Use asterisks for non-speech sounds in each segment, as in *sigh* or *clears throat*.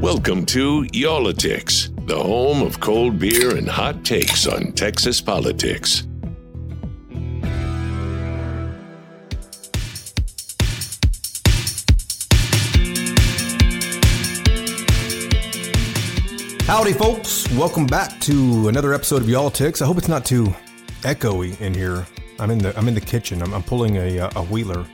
Welcome to Y'all-itics, the home of cold beer and hot takes on Texas politics. Howdy, folks. Welcome back to another episode of Y'all-itics. I hope it's not too echoey in here. I'm in the I'm in the kitchen. I'm, I'm pulling a, uh, a wheeler.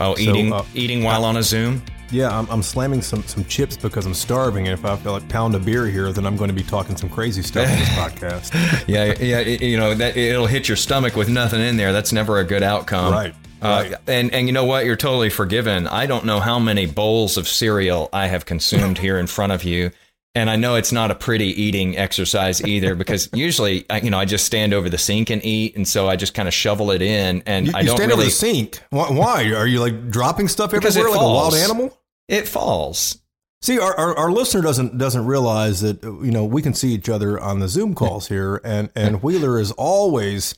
Oh, So, eating uh, eating while on a Zoom. Yeah, I'm, I'm slamming some, some chips because I'm starving, and if I feel like pound a beer here, then I'm going to be talking some crazy stuff in this *laughs* podcast. Yeah, yeah. it- you know that it'll hit your stomach with nothing in there. That's never a good outcome. Right, Uh, right. And and you know what? You're totally forgiven. I don't know how many bowls of cereal I have consumed here in front of you. And I know it's not a pretty eating exercise either because *laughs* usually, I- you know, I just stand over the sink and eat, and so I just kind of shovel it in, and You, I don't stand really. over the sink. Why, why? Are you like dropping stuff everywhere like a wild animal? It falls. See, our, our, our listener doesn't doesn't realize that you know we can see each other on the Zoom *laughs* calls here, and and Wheeler is always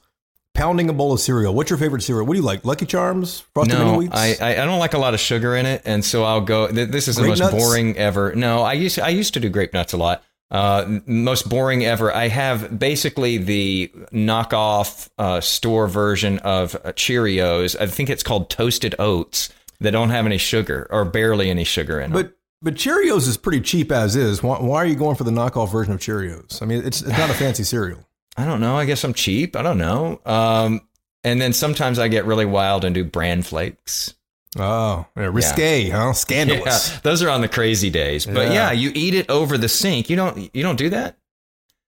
pounding a bowl of cereal. What's your favorite cereal? What do you like? Lucky Charms, Frosted No, Wheats? I, I don't like a lot of sugar in it, and so I'll go. th- This is the most nuts? boring ever. No, I used I used to do grape nuts a lot. Uh, most boring ever. I have basically the knockoff uh, store version of uh, Cheerios. I think it's called Toasted Oats. They don't have any sugar or barely any sugar in them. but but Cheerios is pretty cheap as is. Why, why are you going for the knockoff version of Cheerios? I mean, it's it's not a fancy cereal. I don't know. I guess I'm cheap. I don't know. Um, and then sometimes I get really wild and do bran flakes. Oh, yeah, risque, huh? Scandalous. Yeah, those are on the crazy days. But Yeah. yeah, you eat it over the sink. You don't. You don't do that.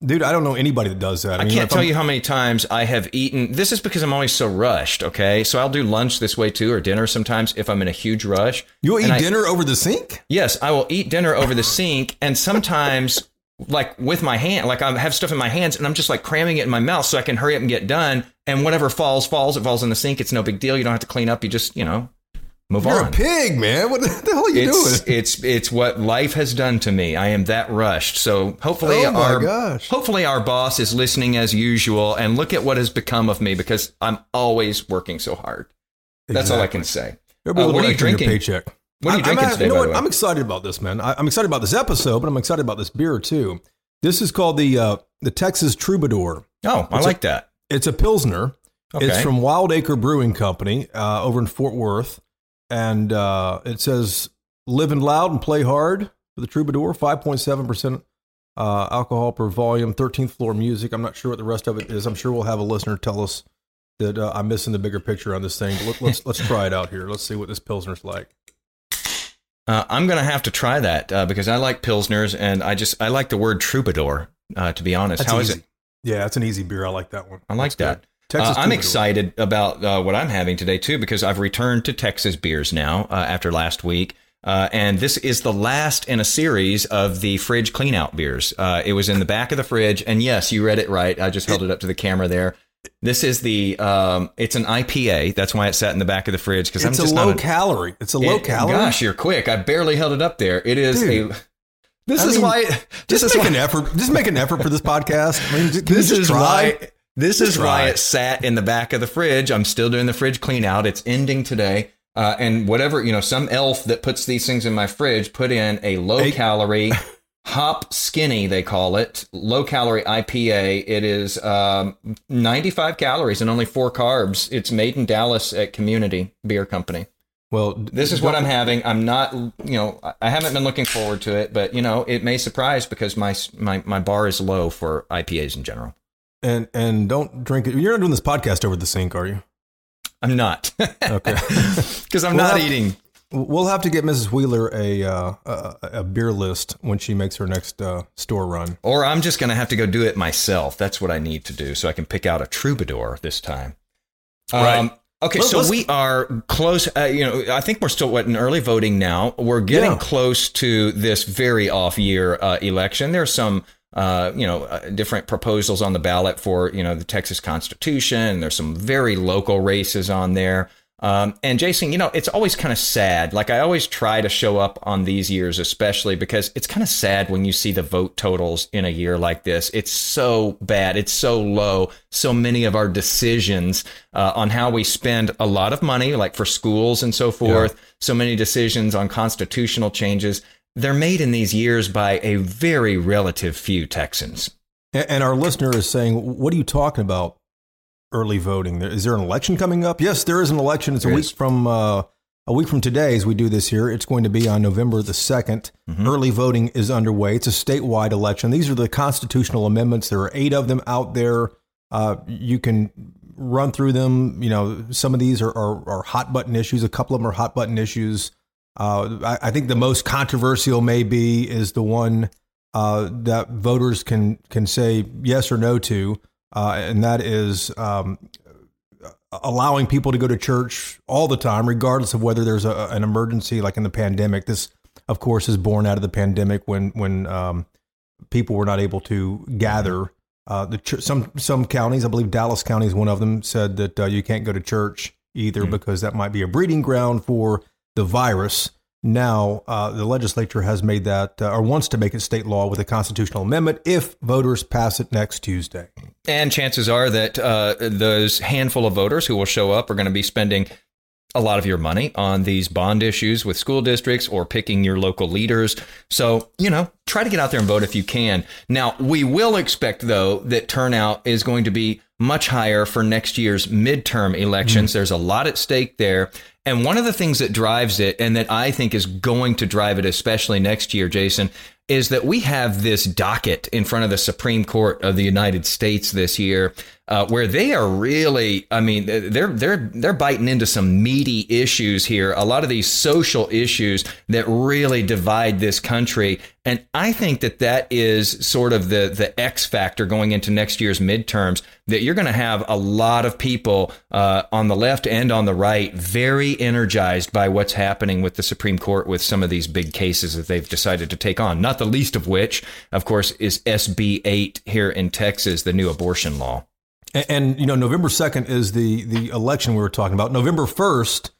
Dude, I don't know anybody that does that. I, mean, can't tell I'm- you how many times I have eaten. This is because I'm always so rushed. Okay, so I'll do lunch this way too, or dinner sometimes if I'm in a huge rush. You'll eat I- dinner over the sink? Yes, I will eat dinner over the sink, and sometimes like with my hand, like I have stuff in my hands, and I'm just like cramming it in my mouth so I can hurry up and get done. And whatever falls, falls. It falls in the sink. It's no big deal. You don't have to clean up. You just you know move on. You're a pig, man. What the hell are you it's doing? it's it's what life has done to me. I am that rushed. So hopefully Oh our gosh. hopefully our boss is listening as usual and look at what has become of me because I'm always working so hard. That's all I can say. There'll be a Uh, what are you extra in your drinking? Paycheck. What are you drinking I'm, today, You know what? I'm excited about this, man. I, I'm excited about this episode, but I'm excited about this beer too. This is called the uh, the Texas Troubadour. Oh, I It's a- like that. It's a pilsner. Okay. It's from Wild Acre Brewing Company uh, over in Fort Worth, and uh, it says "Live and loud and play hard" for the Troubadour. Five point seven percent uh, alcohol per volume. Thirteenth floor music. I'm not sure what the rest of it is. I'm sure we'll have a listener tell us that uh, I'm missing the bigger picture on this thing. But let, let's let's try it out here. Let's see what this pilsner's like. Uh, I'm gonna have to try that uh, because I like pilsners and I just I like the word troubadour. Uh, to be honest, That's how is easy. it? Yeah, that's an easy beer. I like that one. I like That's that. good. Texas Uh, I'm excited about uh, what I'm having today too because I've returned to Texas beers now uh, after last week. Uh, and this is the last in a series of the fridge clean out beers. Uh, it was in the back of the fridge, and yes, you read it right. I just held it up to the camera there. This is the um, it's an IPA. That's why it sat in the back of the fridge because I'm It's a just low not a, calorie. It's a low it- calorie. Gosh, you're quick. I barely held it up there. It is Dude. a. This I is mean, why. This just is make why, an effort. Just make an effort for this podcast. I mean, just, this is try? why this Just is why it sat in the back of the fridge. I'm still doing the fridge clean out. It's ending today. Uh, and whatever, you know, some elf that puts these things in my fridge put in a low Hey. calorie *laughs* hop skinny, they call it, low calorie IPA. It is um, 95 calories and only four carbs. It's made in Dallas at Community Beer Company. Well, This is what I'm having. I'm not, you know, I- haven't been looking forward to it, but you know, it may surprise because my my my bar is low for IPAs in general. and and don't drink it. You're not doing this podcast over the sink, are you? I'm not. *laughs* Okay. *laughs* Because I'm Well, not eating. We'll have to get Mrs. Wheeler a uh, a, a beer list when she makes her next uh, store run. Or I'm just going to have to go do it myself. That's what I need to do so I can pick out a troubadour this time. Um, Right. Okay, so we are close. Uh, you know, I think we're still what in early voting now. We're getting Yeah. close to this very off year uh, election. There's some. Uh, you know, uh, different proposals on the ballot for you know the Texas Constitution. There's some very local races on there. Um, and Jason, you know, it's always kind of sad. Like I always try to show up on these years, especially because it's kind of sad when you see the vote totals in a year like this. It's so bad. It's so low. So many of our decisions uh, on how we spend a lot of money, like for schools and so forth, so many decisions on constitutional changes, they're made in these years by a very relative few Texans. And our listener is saying, "What are you talking about? Early voting? There- Is there an election coming up? Yes, there is an election. It's a week is. from uh, a week from today, as we do this here. It's going to be on November the 2nd Mm-hmm. Early voting is underway. It's a statewide election. These are the constitutional amendments. There are eight of them out there. Uh, you can run through them. You know, some of these are, are, are hot button issues. A couple of them are hot button issues. Uh, I, I think the most controversial maybe is the one uh, that voters can can say yes or no to, uh, and that is um, allowing people to go to church all the time, regardless of whether there's a, an emergency, like in the pandemic. This, of course, is born out of the pandemic when when um, people were not able to gather. Uh, the ch- some some counties, I believe Dallas County is one of them, said that uh, you can't go to church either because that might be a breeding ground for the virus. Now, uh, the legislature has made that uh, or wants to make it state law with a constitutional amendment if voters pass it next Tuesday. And chances are that uh, those handful of voters who will show up are going to be spending a lot of your money on these bond issues with school districts or picking your local leaders. So, you know, try to get out there and vote if you can. Now, we will expect, though, that turnout is going to be much higher for next year's midterm elections. Mm-hmm. There's a lot at stake there. And one of the things that drives it, and that I think is going to drive it, especially next year, Jason, is that we have this docket in front of the Supreme Court of the United States this year, uh, where they are really, I mean, they're they're they're biting into some meaty issues here. A lot of these social issues that really divide this country, and I think that that is sort of the the X factor going into next year's midterms. That you're going to have a lot of people uh, on the left and on the right very energized by what's happening with the Supreme Court with some of these big cases that they've decided to take on. Not the least of which, of course, is SB 8 here in Texas, the new abortion law. And, and you know, November second is the the election we were talking about. November first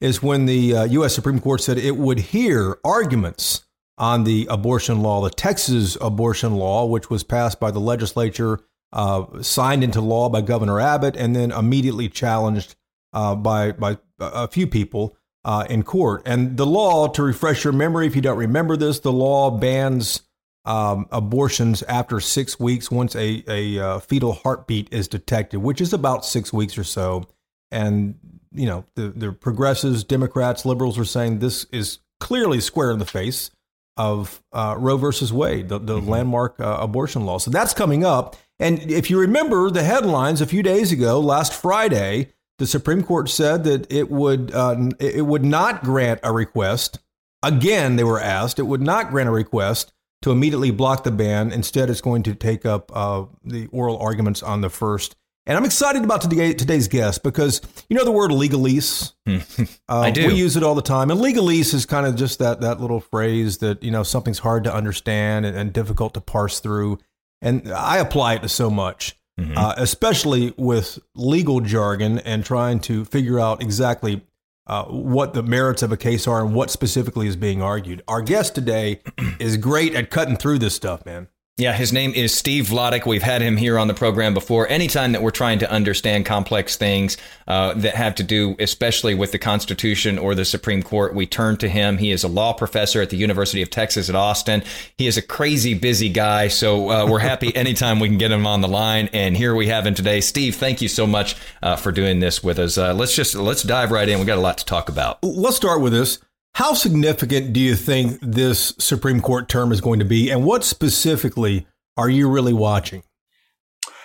is when the uh, U.S. Supreme Court said it would hear arguments on the abortion law, the Texas abortion law, which was passed by the legislature, uh, signed into law by Governor Abbott, and then immediately challenged uh, by by a few people uh, in court. And the law, to refresh your memory, if you don't remember this, the law bans um, abortions after six weeks once a, a uh, fetal heartbeat is detected, which is about six weeks or so. And, you know, the, the progressives, Democrats, liberals are saying this is clearly square in the face of uh, Roe versus Wade, the, the landmark uh, abortion law. So that's coming up. And if you remember the headlines a few days ago, last Friday, the Supreme Court said that it would uh, it would not grant a request. Again, they were asked it would not grant a request to immediately block the ban. Instead, it's going to take up uh, the oral arguments on the first. And I'm excited about today, today's guest because you know the word legalese. *laughs* Uh, I do. We use it all the time, and legalese is kind of just that that little phrase that you know something's hard to understand and, and difficult to parse through. And I apply it to so much, uh, especially with legal jargon and trying to figure out exactly uh, what the merits of a case are and what specifically is being argued. Our guest today *clears throat* is great at cutting through this stuff, man. Yeah, his name is Steve Vladeck. We've had him here on the program before. Anytime that we're trying to understand complex things uh, that have to do, especially with the Constitution or the Supreme Court, we turn to him. He is a law professor at the University of Texas at Austin. He is a crazy busy guy, so uh, we're happy *laughs* anytime we can get him on the line. And here we have him today. Steve, thank you so much uh, for doing this with us. Uh, let's just let's dive right in. We got a lot to talk about. Let's start with this. How significant do you think this Supreme Court term is going to be, and what specifically are you really watching?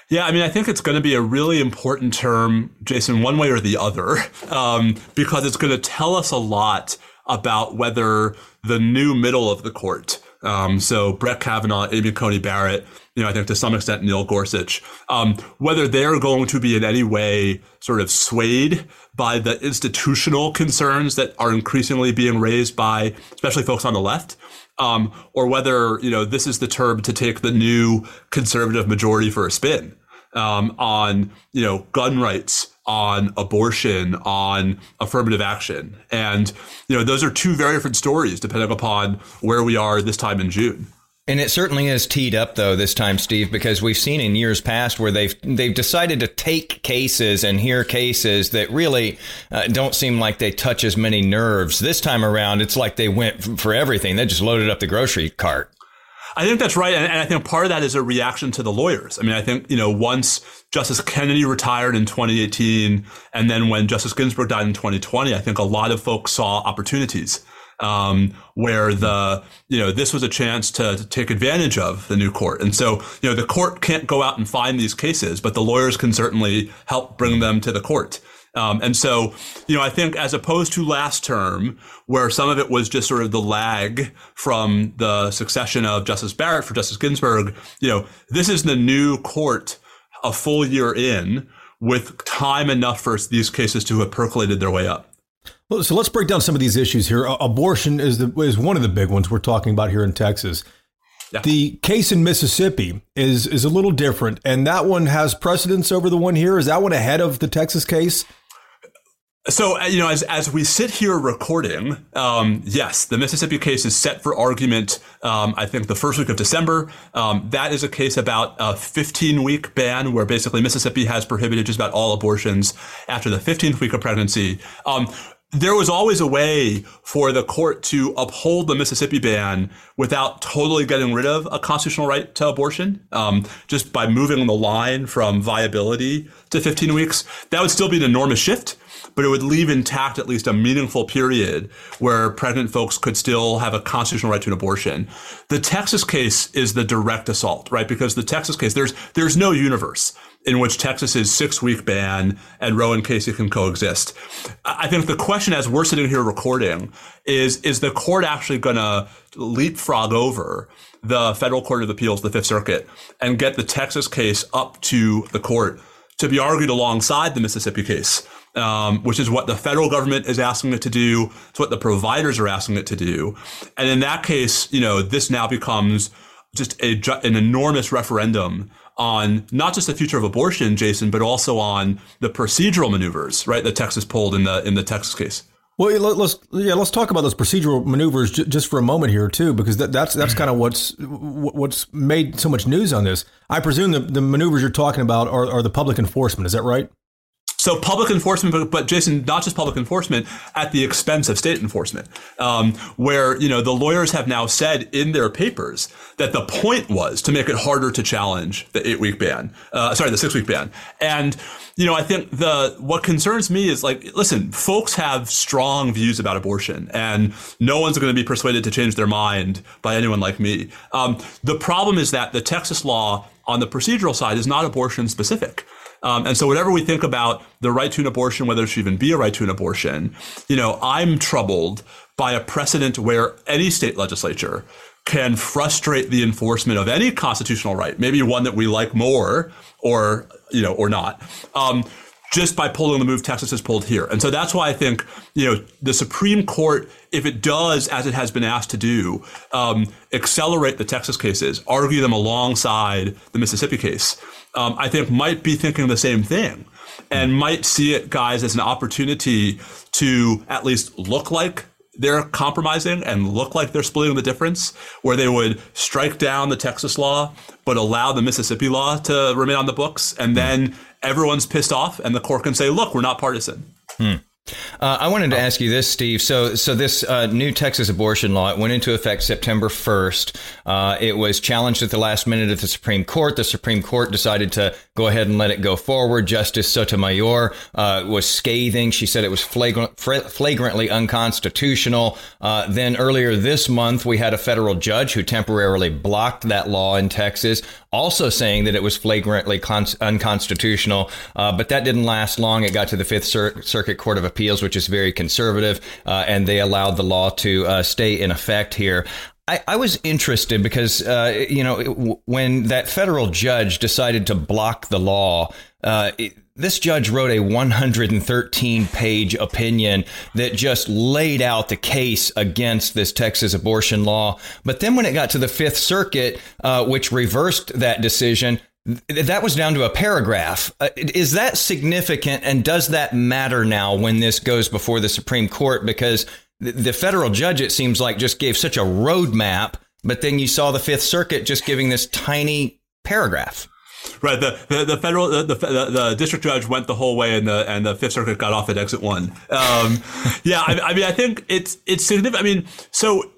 Yeah, I mean, I think it's going to be a really important term, Jason, one way or the other, um, because it's going to tell us a lot about whether the new middle of the court, Um, so Brett Kavanaugh, Amy Coney Barrett, you know, I think to some extent Neil Gorsuch, um, whether they're going to be in any way sort of swayed by the institutional concerns that are increasingly being raised by especially folks on the left, um, or whether you know this is the term to take the new conservative majority for a spin um, on you know gun rights on abortion, on affirmative action. And, you know, those are two very different stories depending upon where we are this time in June. And it certainly is teed up though this time, Steve, because we've seen in years past where they've they've decided to take cases and hear cases that really uh, don't seem like they touch as many nerves. This time around, it's like they went for everything. They just loaded up the grocery cart. I think that's right. And, and, I think part of that is a reaction to the lawyers. I mean, I think, you know, once Justice Kennedy retired in 2018, and then when Justice Ginsburg died in 2020, I think a lot of folks saw opportunities. Um, where the you know this was a chance to, to, take advantage of the new court, and so you know the court can't go out and find these cases, but the lawyers can certainly help bring them to the court. Um, and so, you know, I think as opposed to last term, where some of it was just sort of the lag from the succession of Justice Barrett for Justice Ginsburg, you know, this is the new court a full year in with time enough for these cases to have percolated their way up. Well, so let's break down some of these issues here. Abortion is the is one of the big ones we're talking about here in Texas. Yeah. The case in Mississippi is is a little different, and that one has precedence over the one here. Is that one ahead of the Texas case? So, uh, you know, as, as we sit here recording, um, yes, the Mississippi case is set for argument, um, I think, the first week of December. Um, that is a case about a 15 week ban where basically Mississippi has prohibited just about all abortions after the 15th week of pregnancy. There was always a way for the court to uphold the Mississippi ban without totally getting rid of a constitutional right to abortion, um, just by moving the line from viability to 15 weeks. That would still be an enormous shift but it would leave intact at least a meaningful period where pregnant folks could still have a constitutional right to an abortion. The Texas case is the direct assault, right? Because the Texas case, there's there's no universe in which Texas's six week ban and Roe and Casey can coexist. I think the question as we're sitting here recording is is the court actually going to leapfrog over the federal court of appeals, the Fifth Circuit, and get the Texas case up to the court to be argued alongside the Mississippi case? um, which is what the federal government is asking it to do. It's what the providers are asking it to do. And in that case, you know, this now becomes just a, an enormous referendum on not just the future of abortion, Jason, but also on the procedural maneuvers, right, that Texas pulled in the in the Texas case. Well, let's yeah, let's talk about those procedural maneuvers j- just for a moment here too, because that, that's that's kind of what's what's made so much news on this. I presume the, the maneuvers you're talking about are, are the public enforcement. Is that right? So public enforcement, but, but, Jason, not just public enforcement at the expense of state enforcement, um, where you know the lawyers have now said in their papers that the point was to make it harder to challenge the eight week ban, uh, sorry, the six week ban, and you know I think the what concerns me is like, listen, folks have strong views about abortion, and no one's going to be persuaded to change their mind by anyone like me. Um, the problem is that the Texas law on the procedural side is not abortion specific. Um, and so whatever we think about the right to an abortion, whether it should even be a right to an abortion, you know, I'm troubled by a precedent where any state legislature can frustrate the enforcement of any constitutional right, maybe one that we like more or, you know, or not. Um, just by pulling the move Texas has pulled here. And so that's why I think, you know, the Supreme Court, if it does, as it has been asked to do, um, accelerate the Texas cases, argue them alongside the Mississippi case, um, I think might be thinking the same thing and might see it, guys, as an opportunity to at least look like they're compromising and look like they're splitting the difference, where they would strike down the Texas law but allow the Mississippi law to remain on the books, and then everyone's pissed off, and the court can say, "Look, we're not partisan." Hmm. Uh, I wanted to ask you this, Steve. So, so this uh, new Texas abortion law it went into effect September first. Uh, it was challenged at the last minute at the Supreme Court. The Supreme Court decided to go ahead and let it go forward. Justice Sotomayor uh, was scathing. She said it was flagrant, flagrantly unconstitutional. Uh, then earlier this month, we had a federal judge who temporarily blocked that law in Texas, also saying that it was flagrantly con- unconstitutional. Uh, but that didn't last long. It got to the Fifth Cir- Circuit Court of Appeals, which is very conservative, uh, and they allowed the law to uh, stay in effect here. I, I was interested because, uh, you know, when that federal judge decided to block the law, uh, this judge wrote a 113 page opinion that just laid out the case against this Texas abortion law. But then when it got to the Fifth Circuit, uh, which reversed that decision, that was down to a paragraph. Uh, is that significant and does that matter now when this goes before the Supreme Court? Because the federal judge, it seems like, just gave such a roadmap, but then you saw the Fifth Circuit just giving this tiny paragraph. Right. The, the, the federal the, the, the district judge went the whole way, and the and the Fifth Circuit got off at exit one. Um, *laughs* yeah, I, I, mean, I think it's it's significant. I mean, so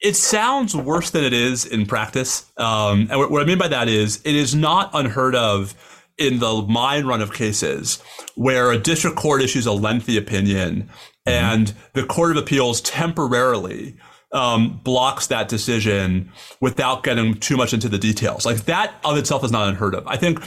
it sounds worse than it is in practice. Um, and what I mean by that is it is not unheard of in the mine run of cases where a district court issues a lengthy opinion mm-hmm. and the court of appeals temporarily um, blocks that decision without getting too much into the details. Like that of itself is not unheard of. I think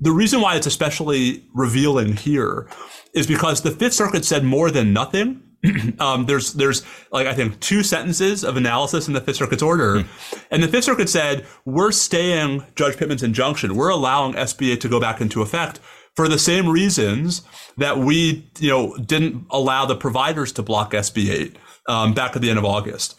the reason why it's especially revealing here is because the Fifth Circuit said more than nothing. *clears throat* um, there's there's like I think two sentences of analysis in the Fifth Circuit's order, mm. and the Fifth Circuit said we're staying Judge Pitman's injunction. We're allowing SB8 to go back into effect for the same reasons that we you know didn't allow the providers to block SB8 um, back at the end of August.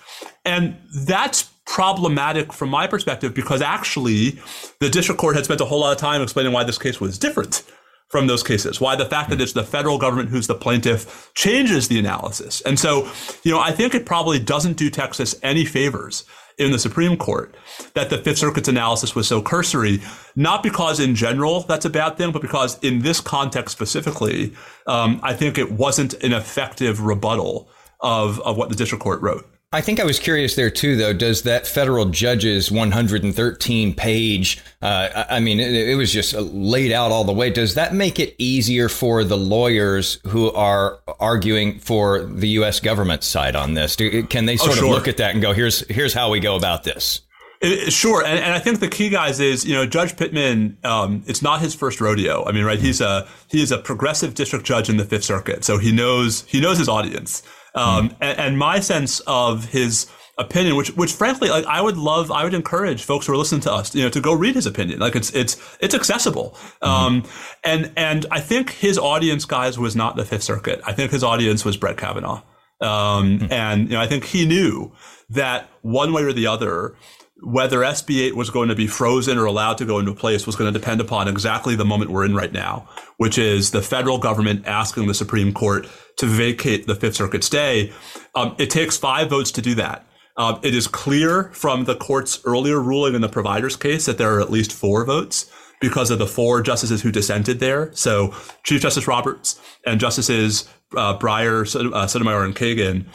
And that's problematic from my perspective because actually the district court had spent a whole lot of time explaining why this case was different from those cases. Why the fact that it's the federal government who's the plaintiff changes the analysis. And so, you know, I think it probably doesn't do Texas any favors in the Supreme Court that the Fifth Circuit's analysis was so cursory, not because in general that's a bad thing, but because in this context specifically, um, I think it wasn't an effective rebuttal of, of what the district court wrote. I think I was curious there too, though. Does that federal judge's 113 page, uh, I mean, it, it, was just laid out all the way. Does that make it easier for the lawyers who are arguing for the U.S. government side on this? Do, can they oh, sort oh, sure. of look at that and go, here's, here's how we go about this? It, sure, and, and, I think the key, guys, is you know Judge Pitman. Um, it's not his first rodeo. I mean, right? He's a he is a progressive district judge in the Fifth Circuit, so he knows he knows his audience. Um, mm. and, and, my sense of his opinion, which, which frankly, like I would love, I would encourage folks who are listening to us, you know, to go read his opinion. Like it's, it's, it's accessible. Mm-hmm. Um, and, and I think his audience, guys, was not the Fifth Circuit. I think his audience was Brett Kavanaugh. Um, mm-hmm. and, you know, I think he knew that one way or the other, whether SB8 was going to be frozen or allowed to go into place was going to depend upon exactly the moment we're in right now, which is the federal government asking the Supreme Court to vacate the Fifth Circuit stay. Um, it takes five votes to do that. Um, it is clear from the court's earlier ruling in the provider's case that there are at least four votes because of the four justices who dissented there. So Chief Justice Roberts and Justices uh, Breyer, uh, Sotomayor, and Kagan.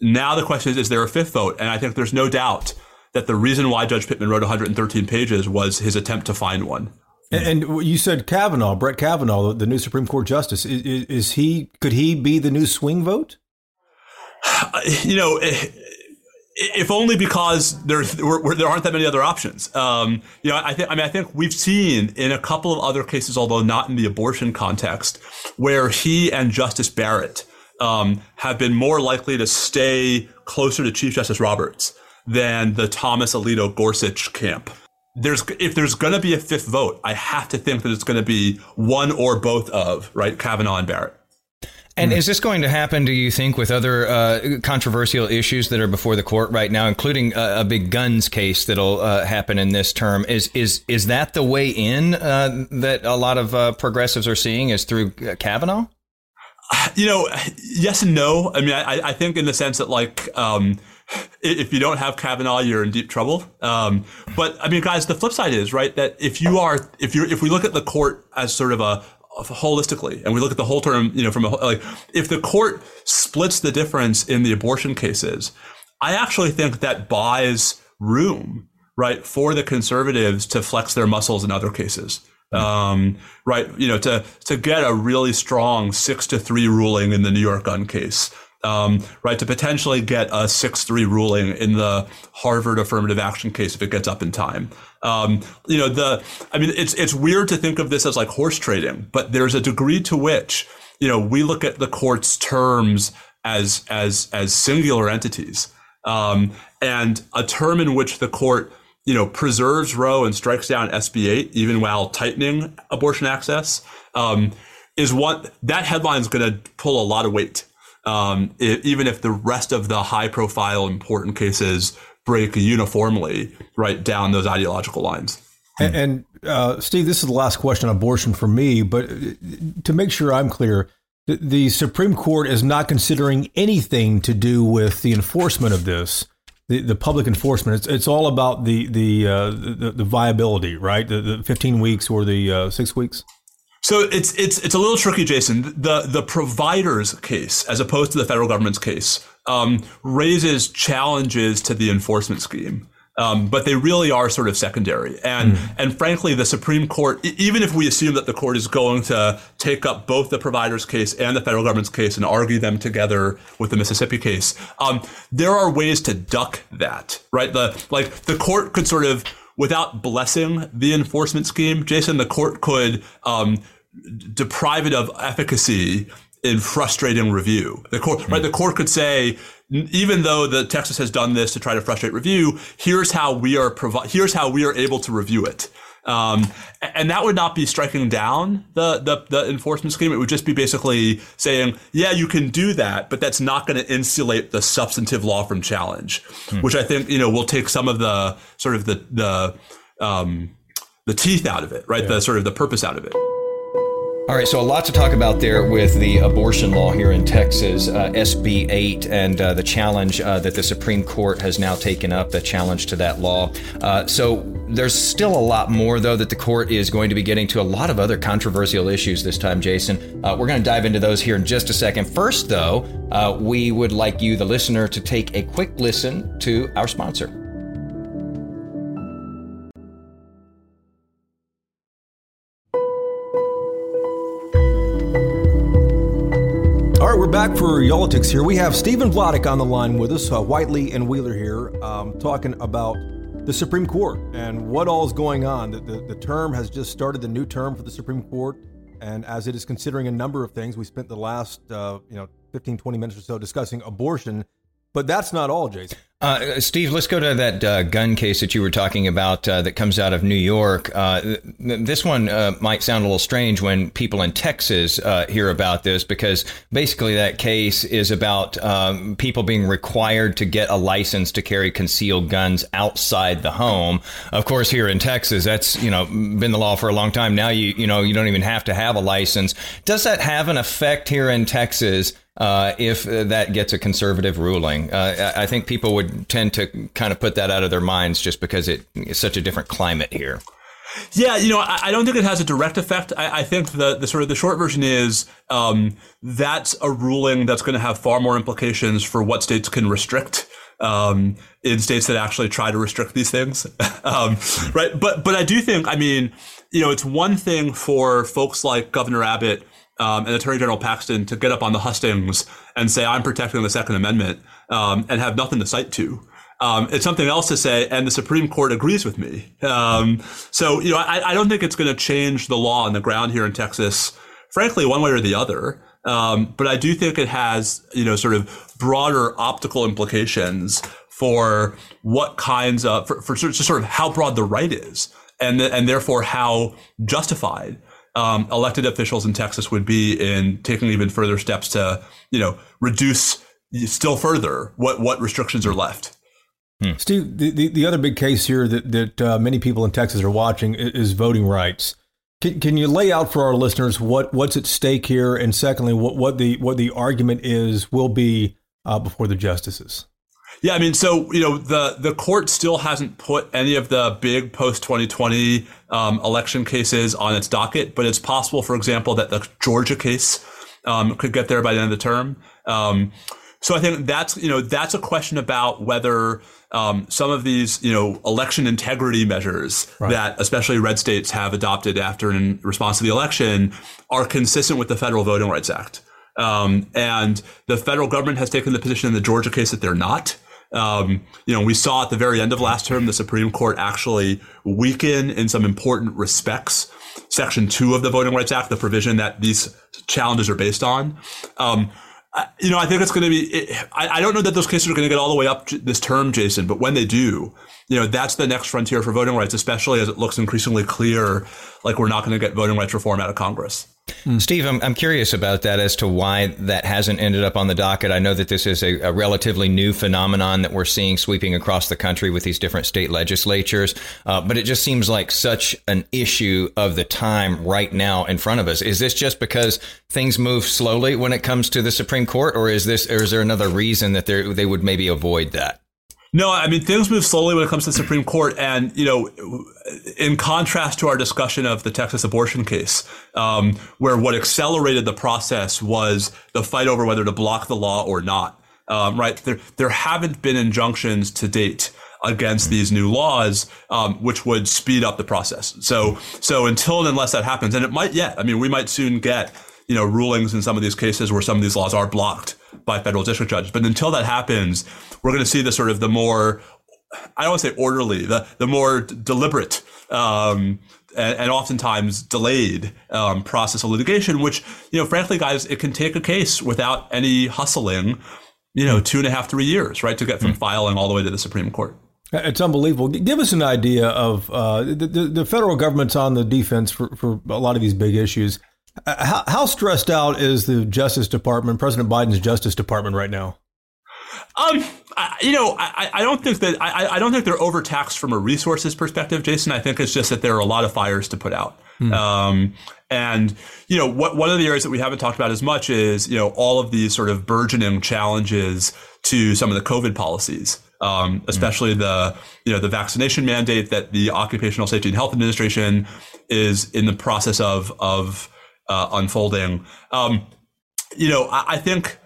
Now the question is, is there a fifth vote? And I think there's no doubt that the reason why Judge Pitman wrote 113 pages was his attempt to find one. And, and you said Kavanaugh, Brett Kavanaugh, the new Supreme Court justice. Is, is, he? Could he be the new swing vote? You know, if only because there there aren't that many other options. Um, you know, I think I mean I think we've seen in a couple of other cases, although not in the abortion context, where he and Justice Barrett um, have been more likely to stay closer to Chief Justice Roberts than the Thomas Alito Gorsuch camp. There's if there's going to be a fifth vote, I have to think that it's going to be one or both of right Kavanaugh and Barrett. And is this going to happen, do you think, with other uh, controversial issues that are before the court right now, including a, a big guns case that'll uh, happen in this term? Is is is that the way in uh, that a lot of uh, progressives are seeing is through uh, Kavanaugh? You know, yes and no. I mean, I, I think in the sense that like um, if you don't have Kavanaugh, you're in deep trouble. Um, but I mean, guys, the flip side is right that if you are, if you if we look at the court as sort of a holistically, and we look at the whole term, you know, from a, like if the court splits the difference in the abortion cases, I actually think that buys room, right, for the conservatives to flex their muscles in other cases. Um, right, you know, to to get a really strong six to three ruling in the New York gun case um, right, to potentially get a 6-3 ruling in the Harvard affirmative action case if it gets up in time. Um, you know, the, I mean, it's, it's weird to think of this as like horse trading, but there's a degree to which, you know, we look at the court's terms as, as, as singular entities. Um, and a term in which the court you know preserves Roe and strikes down SB 8 even while tightening abortion access um, is what that headline is going to pull a lot of weight um, it, even if the rest of the high profile important cases break uniformly right down those ideological lines. And, and uh, Steve, this is the last question on abortion for me, but uh, to make sure I'm clear, the, the Supreme Court is not considering anything to do with the enforcement of this. The, the public enforcement. It's, it's all about the the, uh, the, the viability, right? The, the 15 weeks or the uh, six weeks. So it's it's it's a little tricky, Jason. The the provider's case, as opposed to the federal government's case, um, raises challenges to the enforcement scheme. Um, but they really are sort of secondary. And mm. and frankly, the Supreme Court, even if we assume that the court is going to take up both the provider's case and the federal government's case and argue them together with the Mississippi case, um, there are ways to duck that, right? The like the court could sort of without blessing the enforcement scheme, Jason, the court could um, deprive it of efficacy in frustrating review. The court, mm-hmm. right? The court could say, even though the Texas has done this to try to frustrate review, here's how we are provi- here's how we are able to review it. Um, and that would not be striking down the, the, the enforcement scheme. It would just be basically saying, yeah, you can do that, but that's not going to insulate the substantive law from challenge, hmm. which I think you know will take some of the sort of the the um, the teeth out of it, right? Yeah. The sort of the purpose out of it. All right, so a lot to talk about there with the abortion law here in Texas, uh, SB 8, and uh, the challenge uh, that the Supreme Court has now taken up, the challenge to that law. Uh, so there's still a lot more, though, that the court is going to be getting to. A lot of other controversial issues this time, Jason. Uh, we're going to dive into those here in just a second. First, though, uh, we would like you, the listener, to take a quick listen to our sponsor. Back for Y'all-itics here. We have Stephen Vladeck on the line with us, uh, Whitely and Wheeler here, um, talking about the Supreme Court and what all is going on. The, the, the, term has just started, the new term for the Supreme Court, and as it is considering a number of things, we spent the last uh, you know 15, 20 minutes or so discussing abortion. But that's not all, Jason. Uh, Steve, let's go to that uh, gun case that you were talking about uh, that comes out of New York. Uh, th- this one uh, might sound a little strange when people in Texas uh, hear about this because basically that case is about um, people being required to get a license to carry concealed guns outside the home. Of course, here in Texas, that's you know been the law for a long time. Now you you know you don't even have to have a license. Does that have an effect here in Texas? Uh, if uh, that gets a conservative ruling. Uh, I think people would tend to kind of put that out of their minds just because it is such a different climate here. Yeah, you know, I, I, don't think it has a direct effect. I, I, think the, the sort of the short version is um, that's a ruling that's going to have far more implications for what states can restrict um, in states that actually try to restrict these things, *laughs* um, right? But but I do think, I mean, you know, it's one thing for folks like Governor Abbott um, and Attorney General Paxton to get up on the hustings and say, I'm protecting the Second Amendment um, and have nothing to cite to. Um, it's something else to say, and the Supreme Court agrees with me. Um, so, you know, I, I don't think it's going to change the law on the ground here in Texas, frankly, one way or the other. Um, but I do think it has, you know, sort of broader optical implications for what kinds of, for, for sort of how broad the right is, and and therefore how justified um, elected officials in Texas would be in taking even further steps to, you know, reduce still further what what restrictions are left. Hmm. Steve, the, the, the, other big case here that that uh, many people in Texas are watching is voting rights. Can, can you lay out for our listeners what, what's at stake here, and secondly, what, what the what the argument is will be uh, before the justices? Yeah, I mean, so you know, the the court still hasn't put any of the big post 2020 um, election cases on its docket, but it's possible, for example, that the Georgia case um, could get there by the end of the term. Um, so I think that's you know that's a question about whether um, some of these you know election integrity measures right. that especially red states have adopted after in response to the election are consistent with the Federal Voting Rights Act. Um, and the federal government has taken the position in the Georgia case that they're not. Um, you know, we saw at the very end of last term the Supreme Court actually weaken in some important respects Section 2 of the Voting Rights Act, the provision that these challenges are based on. Um, you know, I think it's going to be. I, I, don't know that those cases are going to get all the way up this term, Jason. But when they do, you know, that's the next frontier for voting rights, especially as it looks increasingly clear, like we're not going to get voting rights reform out of Congress. Mm. Steve, I'm, I'm curious about that as to why that hasn't ended up on the docket. I know that this is a, a, relatively new phenomenon that we're seeing sweeping across the country with these different state legislatures, uh, but it just seems like such an issue of the time right now in front of us. Is this just because things move slowly when it comes to the Supreme Court, or is this, or is there another reason that they would maybe avoid that? No, I mean things move slowly when it comes to the Supreme Court, and you know, in contrast to our discussion of the Texas abortion case, um, where what accelerated the process was the fight over whether to block the law or not. Um, right there, there haven't been injunctions to date against these new laws, um, which would speed up the process. So, so until and unless that happens, and it might yet. I mean, we might soon get you know rulings in some of these cases where some of these laws are blocked by federal district judges. But until that happens, we're going to see the sort of the more I don't want to say orderly, the the more deliberate um, and, and, oftentimes delayed um, process of litigation. Which you know, frankly, guys, it can take a case without any hustling. You know, two and a half, three years, right, to get from mm. filing all the way to the Supreme Court. It's unbelievable. Give us an idea of uh, the, the, the federal government's on the defense for, for a lot of these big issues. Uh, how, how stressed out is the Justice Department, President Biden's Justice Department right now? Um, I, you know, I, I don't think that I, I don't think they're overtaxed from a resources perspective, Jason. I think it's just that there are a lot of fires to put out. Hmm. Um, and you know, what one of the areas that we haven't talked about as much is you know all of these sort of burgeoning challenges to some of the COVID policies. Um, especially hmm. the you know the vaccination mandate that the Occupational Safety and Health Administration is in the process of of uh, unfolding. Um, you know, I, I, think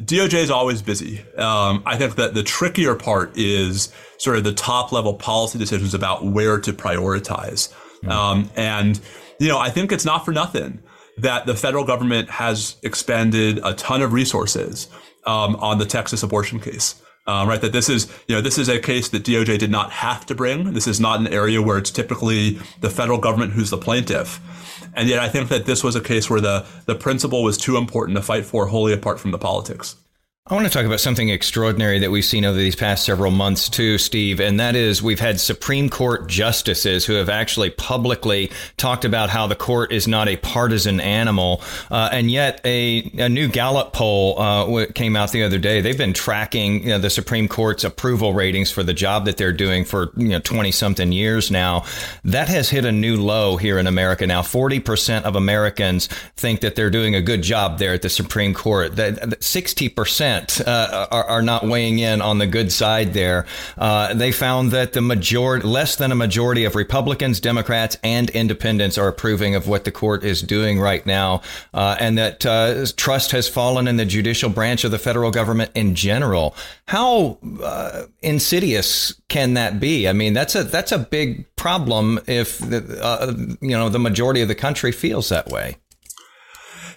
DOJ is always busy. Um, I think that the trickier part is sort of the top level policy decisions about where to prioritize. Mm-hmm. Um, and, you know, I think it's not for nothing that the federal government has expended a ton of resources um, on the Texas abortion case. Um, right, that this is, you know, this is a case that DOJ did not have to bring. This is not an area where it's typically the federal government who's the plaintiff. And yet I think that this was a case where the, the principle was too important to fight for wholly apart from the politics. I want to talk about something extraordinary that we've seen over these past several months, too, Steve, and that is we've had Supreme Court justices who have actually publicly talked about how the court is not a partisan animal. Uh, and yet, a, a new Gallup poll uh, came out the other day. They've been tracking you know, the Supreme Court's approval ratings for the job that they're doing for you know 20 something years now. That has hit a new low here in America now. 40% of Americans think that they're doing a good job there at the Supreme Court. That 60% uh, are, are, not weighing in on the good side there. Uh, they found that the majority, less than a majority of Republicans, Democrats, and Independents are approving of what the court is doing right now, uh, and that uh, trust has fallen in the judicial branch of the federal government in general. How uh, insidious can that be? I mean, that's a that's a big problem if the, you know the majority of the country feels that way.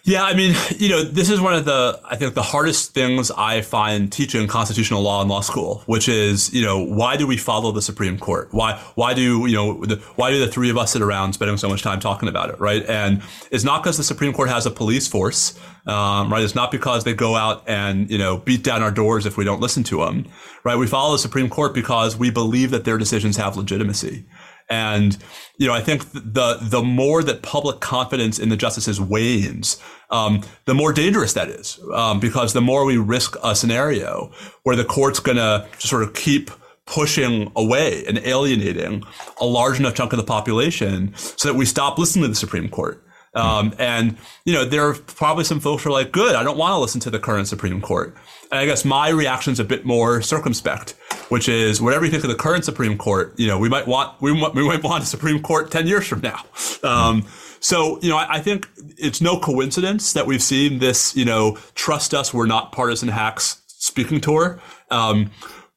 Yeah, I mean, you know, this is one of the, I think, the hardest things I find teaching constitutional law in law school, which is, you know, why do we follow the Supreme Court? Why, why do, you know, the, why do the three of us sit around spending so much time talking about it, right? And it's not because the Supreme Court has a police force, um, right? It's not because they go out and, you know, beat down our doors if we don't listen to them, right? We follow the Supreme Court because we believe that their decisions have legitimacy. And you know, I think the the more that public confidence in the justices wanes, um, the more dangerous that is, um, because the more we risk a scenario where the court's going to sort of keep pushing away and alienating a large enough chunk of the population so that we stop listening to the Supreme Court. Um, and you know, there are probably some folks who are like, "Good, I don't want to listen to the current Supreme Court." And I guess my reaction is a bit more circumspect, which is whatever you think of the current Supreme Court, you know, we might want we, we might want a Supreme Court ten years from now. *laughs* Um, so you know, I, I, think it's no coincidence that we've seen this, you know, trust us, we're not partisan hacks speaking tour. Um,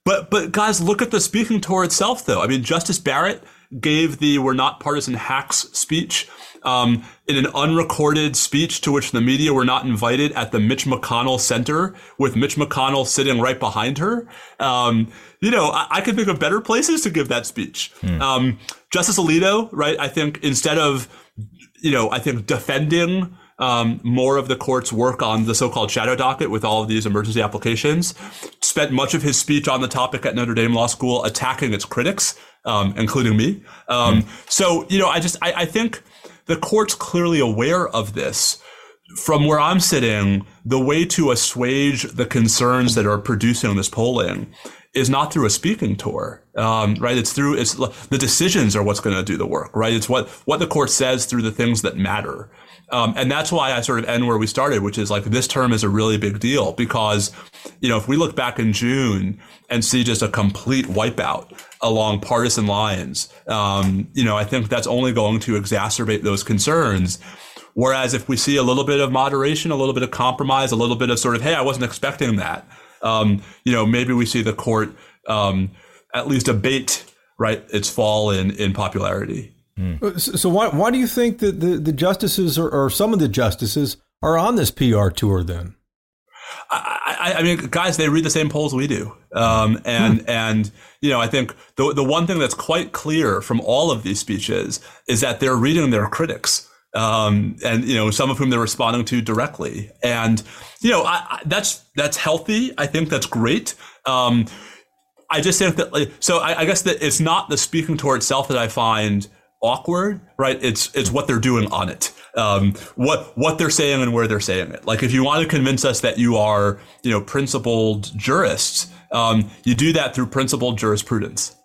but but guys, look at the speaking tour itself, though. I mean, Justice Barrett gave the "We're not partisan hacks" speech um, in an unrecorded speech to which the media were not invited at the Mitch McConnell Center, with Mitch McConnell sitting right behind her. Um, you know, I, I, can think of better places to give that speech. Hmm. Um, Justice Alito, right? I think instead of, you know, I think defending um, more of the court's work on the so-called shadow docket with all of these emergency applications. Spent much of his speech on the topic at Notre Dame Law School, attacking its critics, um, including me. Um, mm. So you know, I just I, I think the court's clearly aware of this. From where I'm sitting, the way to assuage the concerns that are producing this polling is not through a speaking tour, um, right? It's through it's the decisions are what's going to do the work, right? It's what what the court says through the things that matter, um, and that's why I sort of end where we started, which is like this term is a really big deal because, you know, if we look back in June and see just a complete wipeout along partisan lines, um, you know, I think that's only going to exacerbate those concerns. Whereas if we see a little bit of moderation, a little bit of compromise, a little bit of sort of, hey, I wasn't expecting that um, you know, maybe we see the court um, at least abate right its fall in in popularity. Mm. So why why do you think that the, the justices or, or some of the justices are on this PR tour then? I, I, mean, guys, they read the same polls we do, um, and hmm. and you know, I think the the one thing that's quite clear from all of these speeches is that they're reading their critics um, and you know some of whom they're responding to directly. And you know I, I, that's that's healthy. I think that's great. Um, I just think that like, so I, I, guess that it's not the speaking tour itself that I find awkward, right? It's it's what they're doing on it. Um, what what they're saying and where they're saying it. Like if you want to convince us that you are, you know, principled jurists, um, you do that through principled jurisprudence.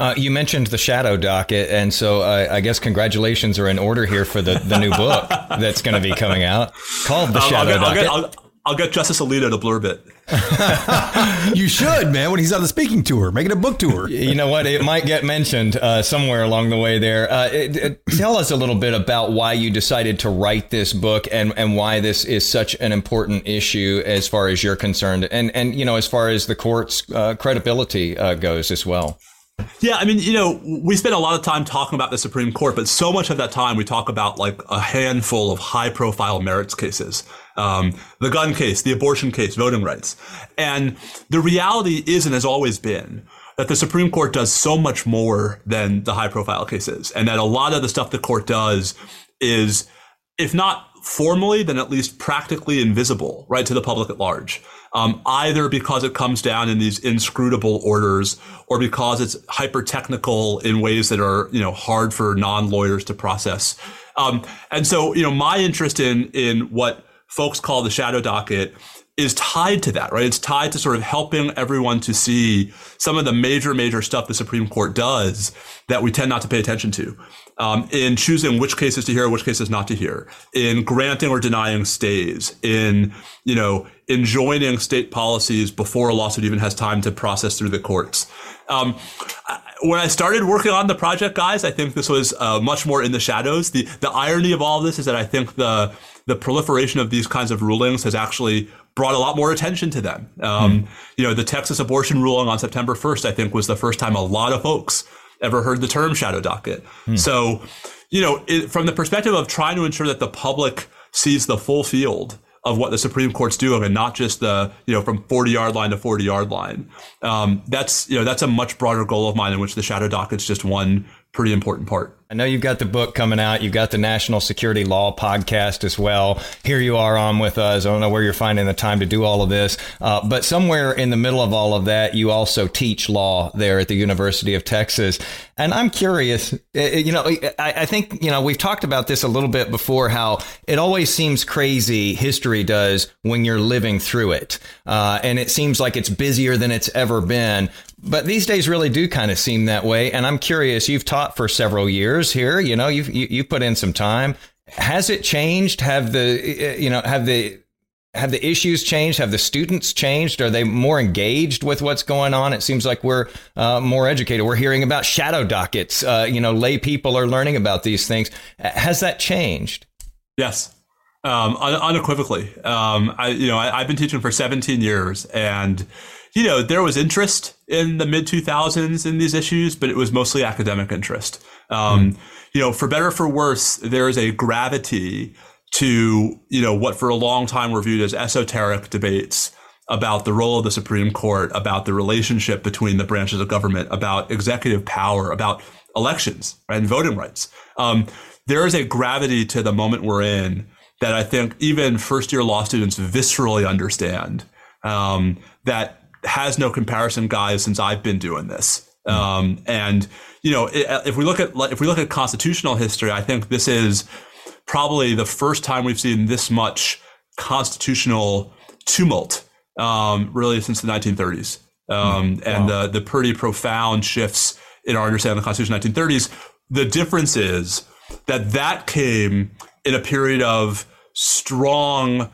Uh, you mentioned the shadow docket, and so uh, I guess congratulations are in order here for the, the new book *laughs* that's going to be coming out called the shadow I'll get, docket. I'll get, I'll, I'll get Justice Alito to blurb it. *laughs* you should, man. When he's on the speaking tour, making a book tour. You know what? It might get mentioned uh, somewhere along the way there. Uh, it, it, tell us a little bit about why you decided to write this book and, and why this is such an important issue as far as you're concerned, and and you know as far as the court's uh, credibility uh, goes as well. Yeah, I mean, you know, we spend a lot of time talking about the Supreme Court, but so much of that time we talk about like a handful of high profile merits cases. Um, the gun case, the abortion case, voting rights. And the reality is and has always been that the Supreme Court does so much more than the high profile cases. And that a lot of the stuff the court does is, if not formally, then at least practically invisible, right, to the public at large um, either because it comes down in these inscrutable orders or because it's hyper technical in ways that are you know hard for non lawyers to process. Um, and so you know my interest in in what folks call the shadow docket is tied to that, right? It's tied to sort of helping everyone to see some of the major, major stuff the Supreme Court does that we tend not to pay attention to um, in choosing which cases to hear, which cases not to hear, in granting or denying stays, in you know enjoining state policies before a lawsuit even has time to process through the courts. Um, when I started working on the project, guys, I think this was uh, much more in the shadows. The the irony of all of this is that I think the the proliferation of these kinds of rulings has actually brought a lot more attention to them. Um, mm. You know, the Texas abortion ruling on September 1st, I think, was the first time a lot of folks ever heard the term shadow docket. Hmm. So, you know, it, from the perspective of trying to ensure that the public sees the full field of what the Supreme Court's doing and not just the, you know, from 40 yard line to 40 yard line. Um, that's, you know, that's a much broader goal of mine in which the shadow docket's just one pretty important part. I know you've got the book coming out. You've got the National Security Law podcast as well. Here you are on with us. I don't know where you're finding the time to do all of this, uh, but somewhere in the middle of all of that, you also teach law there at the University of Texas. And I'm curious, you know, I, I think, you know, we've talked about this a little bit before how it always seems crazy, history does, when you're living through it. Uh, and it seems like it's busier than it's ever been. But these days really do kind of seem that way. And I'm curious, you've taught for several years years here. You know, you've you, you put in some time. Has it changed? Have the you know have the have the issues changed? Have the students changed? Are they more engaged with what's going on? It seems like we're uh, more educated. We're hearing about shadow dockets. Uh, you know, lay people are learning about these things. Has that changed? Yes, um, unequivocally. Um, I, you know, I, have been teaching for 17 years, and you know, there was interest in the mid 2000s in these issues, but it was mostly academic interest. Um, mm. You know, for better or for worse, there is a gravity to you know what for a long time were viewed as esoteric debates about the role of the Supreme Court, about the relationship between the branches of government, about executive power, about elections and voting rights. Um, there is a gravity to the moment we're in that I think even first year law students viscerally understand um, that has no comparison, guys, since I've been doing this. Um, and you know, if we look at if we look at constitutional history, I think this is probably the first time we've seen this much constitutional tumult, um, really since the 1930s, um, wow. and the the pretty profound shifts in our understanding of the Constitution in the 1930s. The difference is that that came in a period of strong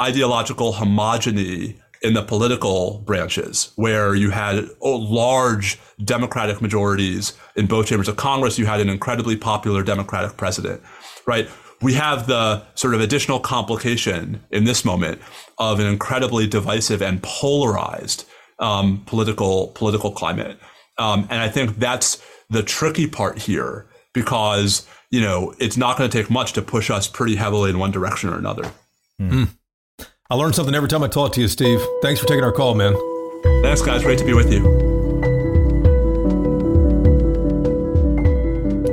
ideological homogeny in the political branches, where you had oh, large Democratic majorities in both chambers of Congress. You had an incredibly popular Democratic president, right? We have the sort of additional complication in this moment of an incredibly divisive and polarized um, political political climate, um, and I think that's the tricky part here because you know it's not going to take much to push us pretty heavily in one direction or another. Mm. I learn something every time I talk to you, Steve. Thanks for taking our call, man. Thanks, guys. Great to be with you.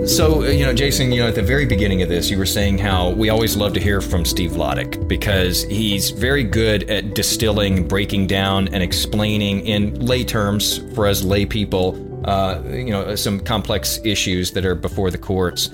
So, uh, you know, Jason, you know, at the very beginning of this, you were saying how we always love to hear from Steve Vladeck because he's very good at distilling, breaking down, and explaining in lay terms for us lay people, uh, you know, some complex issues that are before the courts.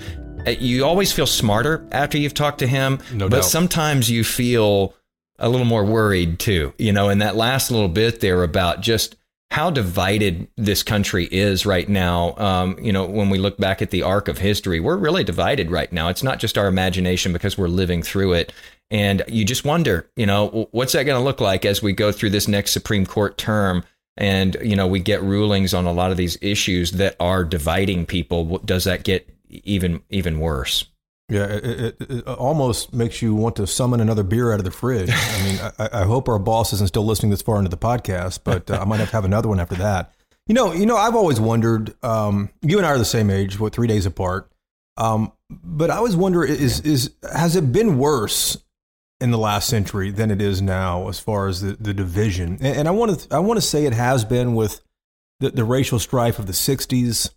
Uh, you always feel smarter after you've talked to him, no but doubt. sometimes you feel a little more worried too. You know, in that last little bit there about just how divided this country is right now. Um, you know, when we look back at the arc of history, we're really divided right now. It's not just our imagination because we're living through it. And you just wonder, you know, what's that going to look like as we go through this next Supreme Court term? And, you know, we get rulings on a lot of these issues that are dividing people. Does that get even even worse? Yeah, it, it, it, almost makes you want to summon another beer out of the fridge. *laughs* I mean, I, I, hope our boss isn't still listening this far into the podcast, but uh, I might have to have another one after that. You know, you know, I've always wondered. Um, you and I are the same age, what three days apart. Um, but I always wonder: is is has it been worse in the last century than it is now, as far as the, the division? And, and I want to I want to say it has been with the, the racial strife of the '60s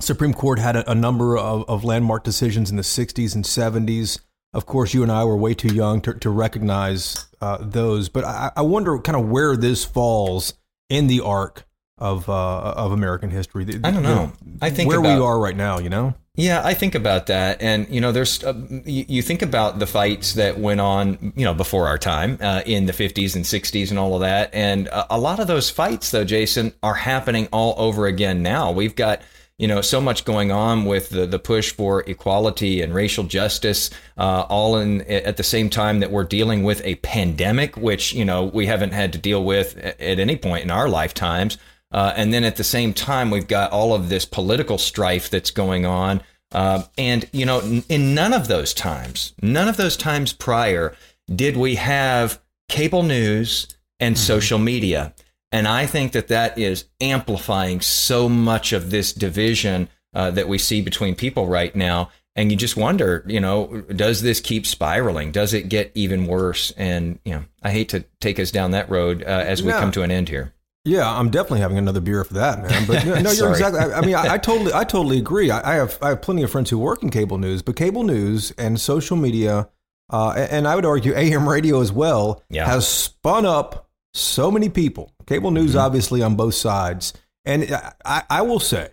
Supreme Court had a, a number of, of, landmark decisions in the 60s and 70s. Of course, you and I were way too young to, to recognize uh, those, but I, I, wonder kind of where this falls in the arc of uh, of American history. I don't know. I think where about, we are right now. You know. Yeah, I think about that, and you know, there's uh, you, you, think about the fights that went on, you know, before our time uh, in the 50s and 60s and all of that, and a lot of those fights, though, Jason, are happening all over again now. We've got you know so much going on with the, the push for equality and racial justice uh, all in at the same time that we're dealing with a pandemic which you know we haven't had to deal with at any point in our lifetimes. Uh, and then at the same time we've got all of this political strife that's going on. Uh, and you know in none of those times none of those times prior did we have cable news and mm-hmm. social media and I think that that is amplifying so much of this division uh, that we see between people right now. And you just wonder, you know, does this keep spiraling? Does it get even worse? And, you know, I hate to take us down that road uh, as we come to an end here. Yeah, I'm definitely having another beer for that, man. But no, *laughs* you're exactly. I, I mean, I, I, *laughs* totally, I totally agree. I, I, have, I have plenty of friends who work in cable news, but cable news and social media, uh, and I would argue AM radio as well, yeah. has spun up so many people, cable news, mm-hmm. obviously, on both sides. And I, I will say,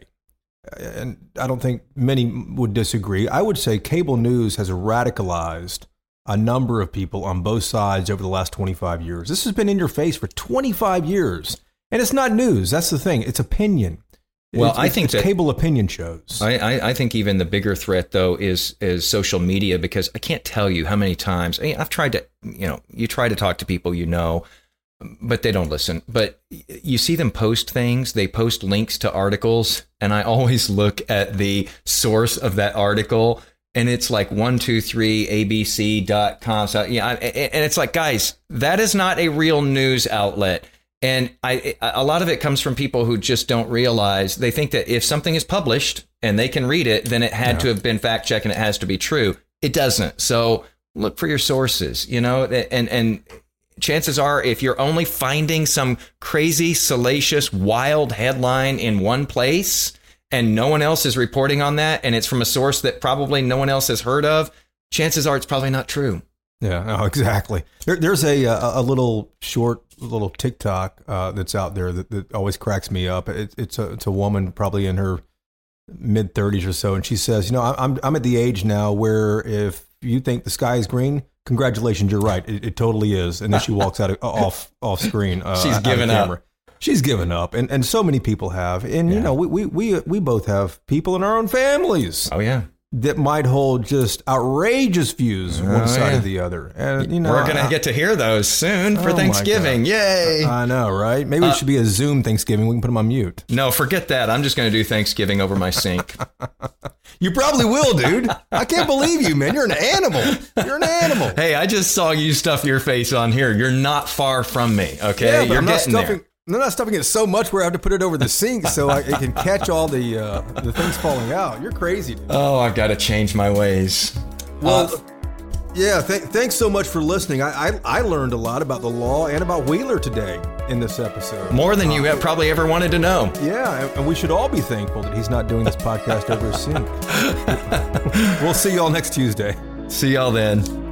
and I don't think many would disagree, I would say cable news has radicalized a number of people on both sides over the last 25 years. This has been in your face for 25 years. And it's not news. That's the thing. It's opinion. Well, it's, I think it's that, cable opinion shows. I, I, I, think even the bigger threat though is is social media because I can't tell you how many times I mean, I've tried to you know you try to talk to people you know but they don't listen. But you see them post things, they post links to articles, and I always *laughs* look at the source of that article. And it's like one two three abc.com. So yeah, and it's like, guys, that is not a real news outlet. And I, a lot of it comes from people who just don't realize they think that if something is published and they can read it, then it had yeah. to have been fact checked and it has to be true. It doesn't. So look for your sources, you know, and and chances are if you're only finding some crazy, salacious, wild headline in one place and no one else is reporting on that and it's from a source that probably no one else has heard of, chances are it's probably not true. Yeah, no, *laughs* exactly. There, there's a, a, a little short little TikTok uh, that's out there that, that always cracks me up. It, it's a it's a woman probably in her mid 30s or so, and she says, "You know, I'm I'm at the age now where if you think the sky is green, congratulations, you're right. It, it totally is." And then she *laughs* walks out of, off off screen. Uh, She's given up. She's given up, and and so many people have, and you know, we, we we we both have people in our own families Oh yeah, that might hold just outrageous views oh, one Oh, side yeah. or the other, and you know, we're gonna I- get to hear those soon for Oh, Thanksgiving. Yay! I know, right? Maybe it uh, should be a Zoom Thanksgiving. We can put them on mute. no, forget that. I'm just gonna do Thanksgiving over my sink. *laughs* You probably will, dude. I can't believe you, man. You're an animal. You're an animal. hey, I just saw you stuff your face on here. You're not far from me. Okay, yeah, you're I'm not getting stuffing. there. I'm not stuffing it so much where I have to put it over the sink so I, it can catch all the uh, the things falling out. You're crazy, dude. Oh, I've got to change my ways. Well, Uh, yeah. Th- thanks so much for listening. I, I I learned a lot about the law and about Wheeler today in this episode. more than you have probably ever wanted to know. Yeah, and- and we should all be thankful that he's not doing this podcast over a sink. *laughs* we'll see y'all next Tuesday. See y'all then.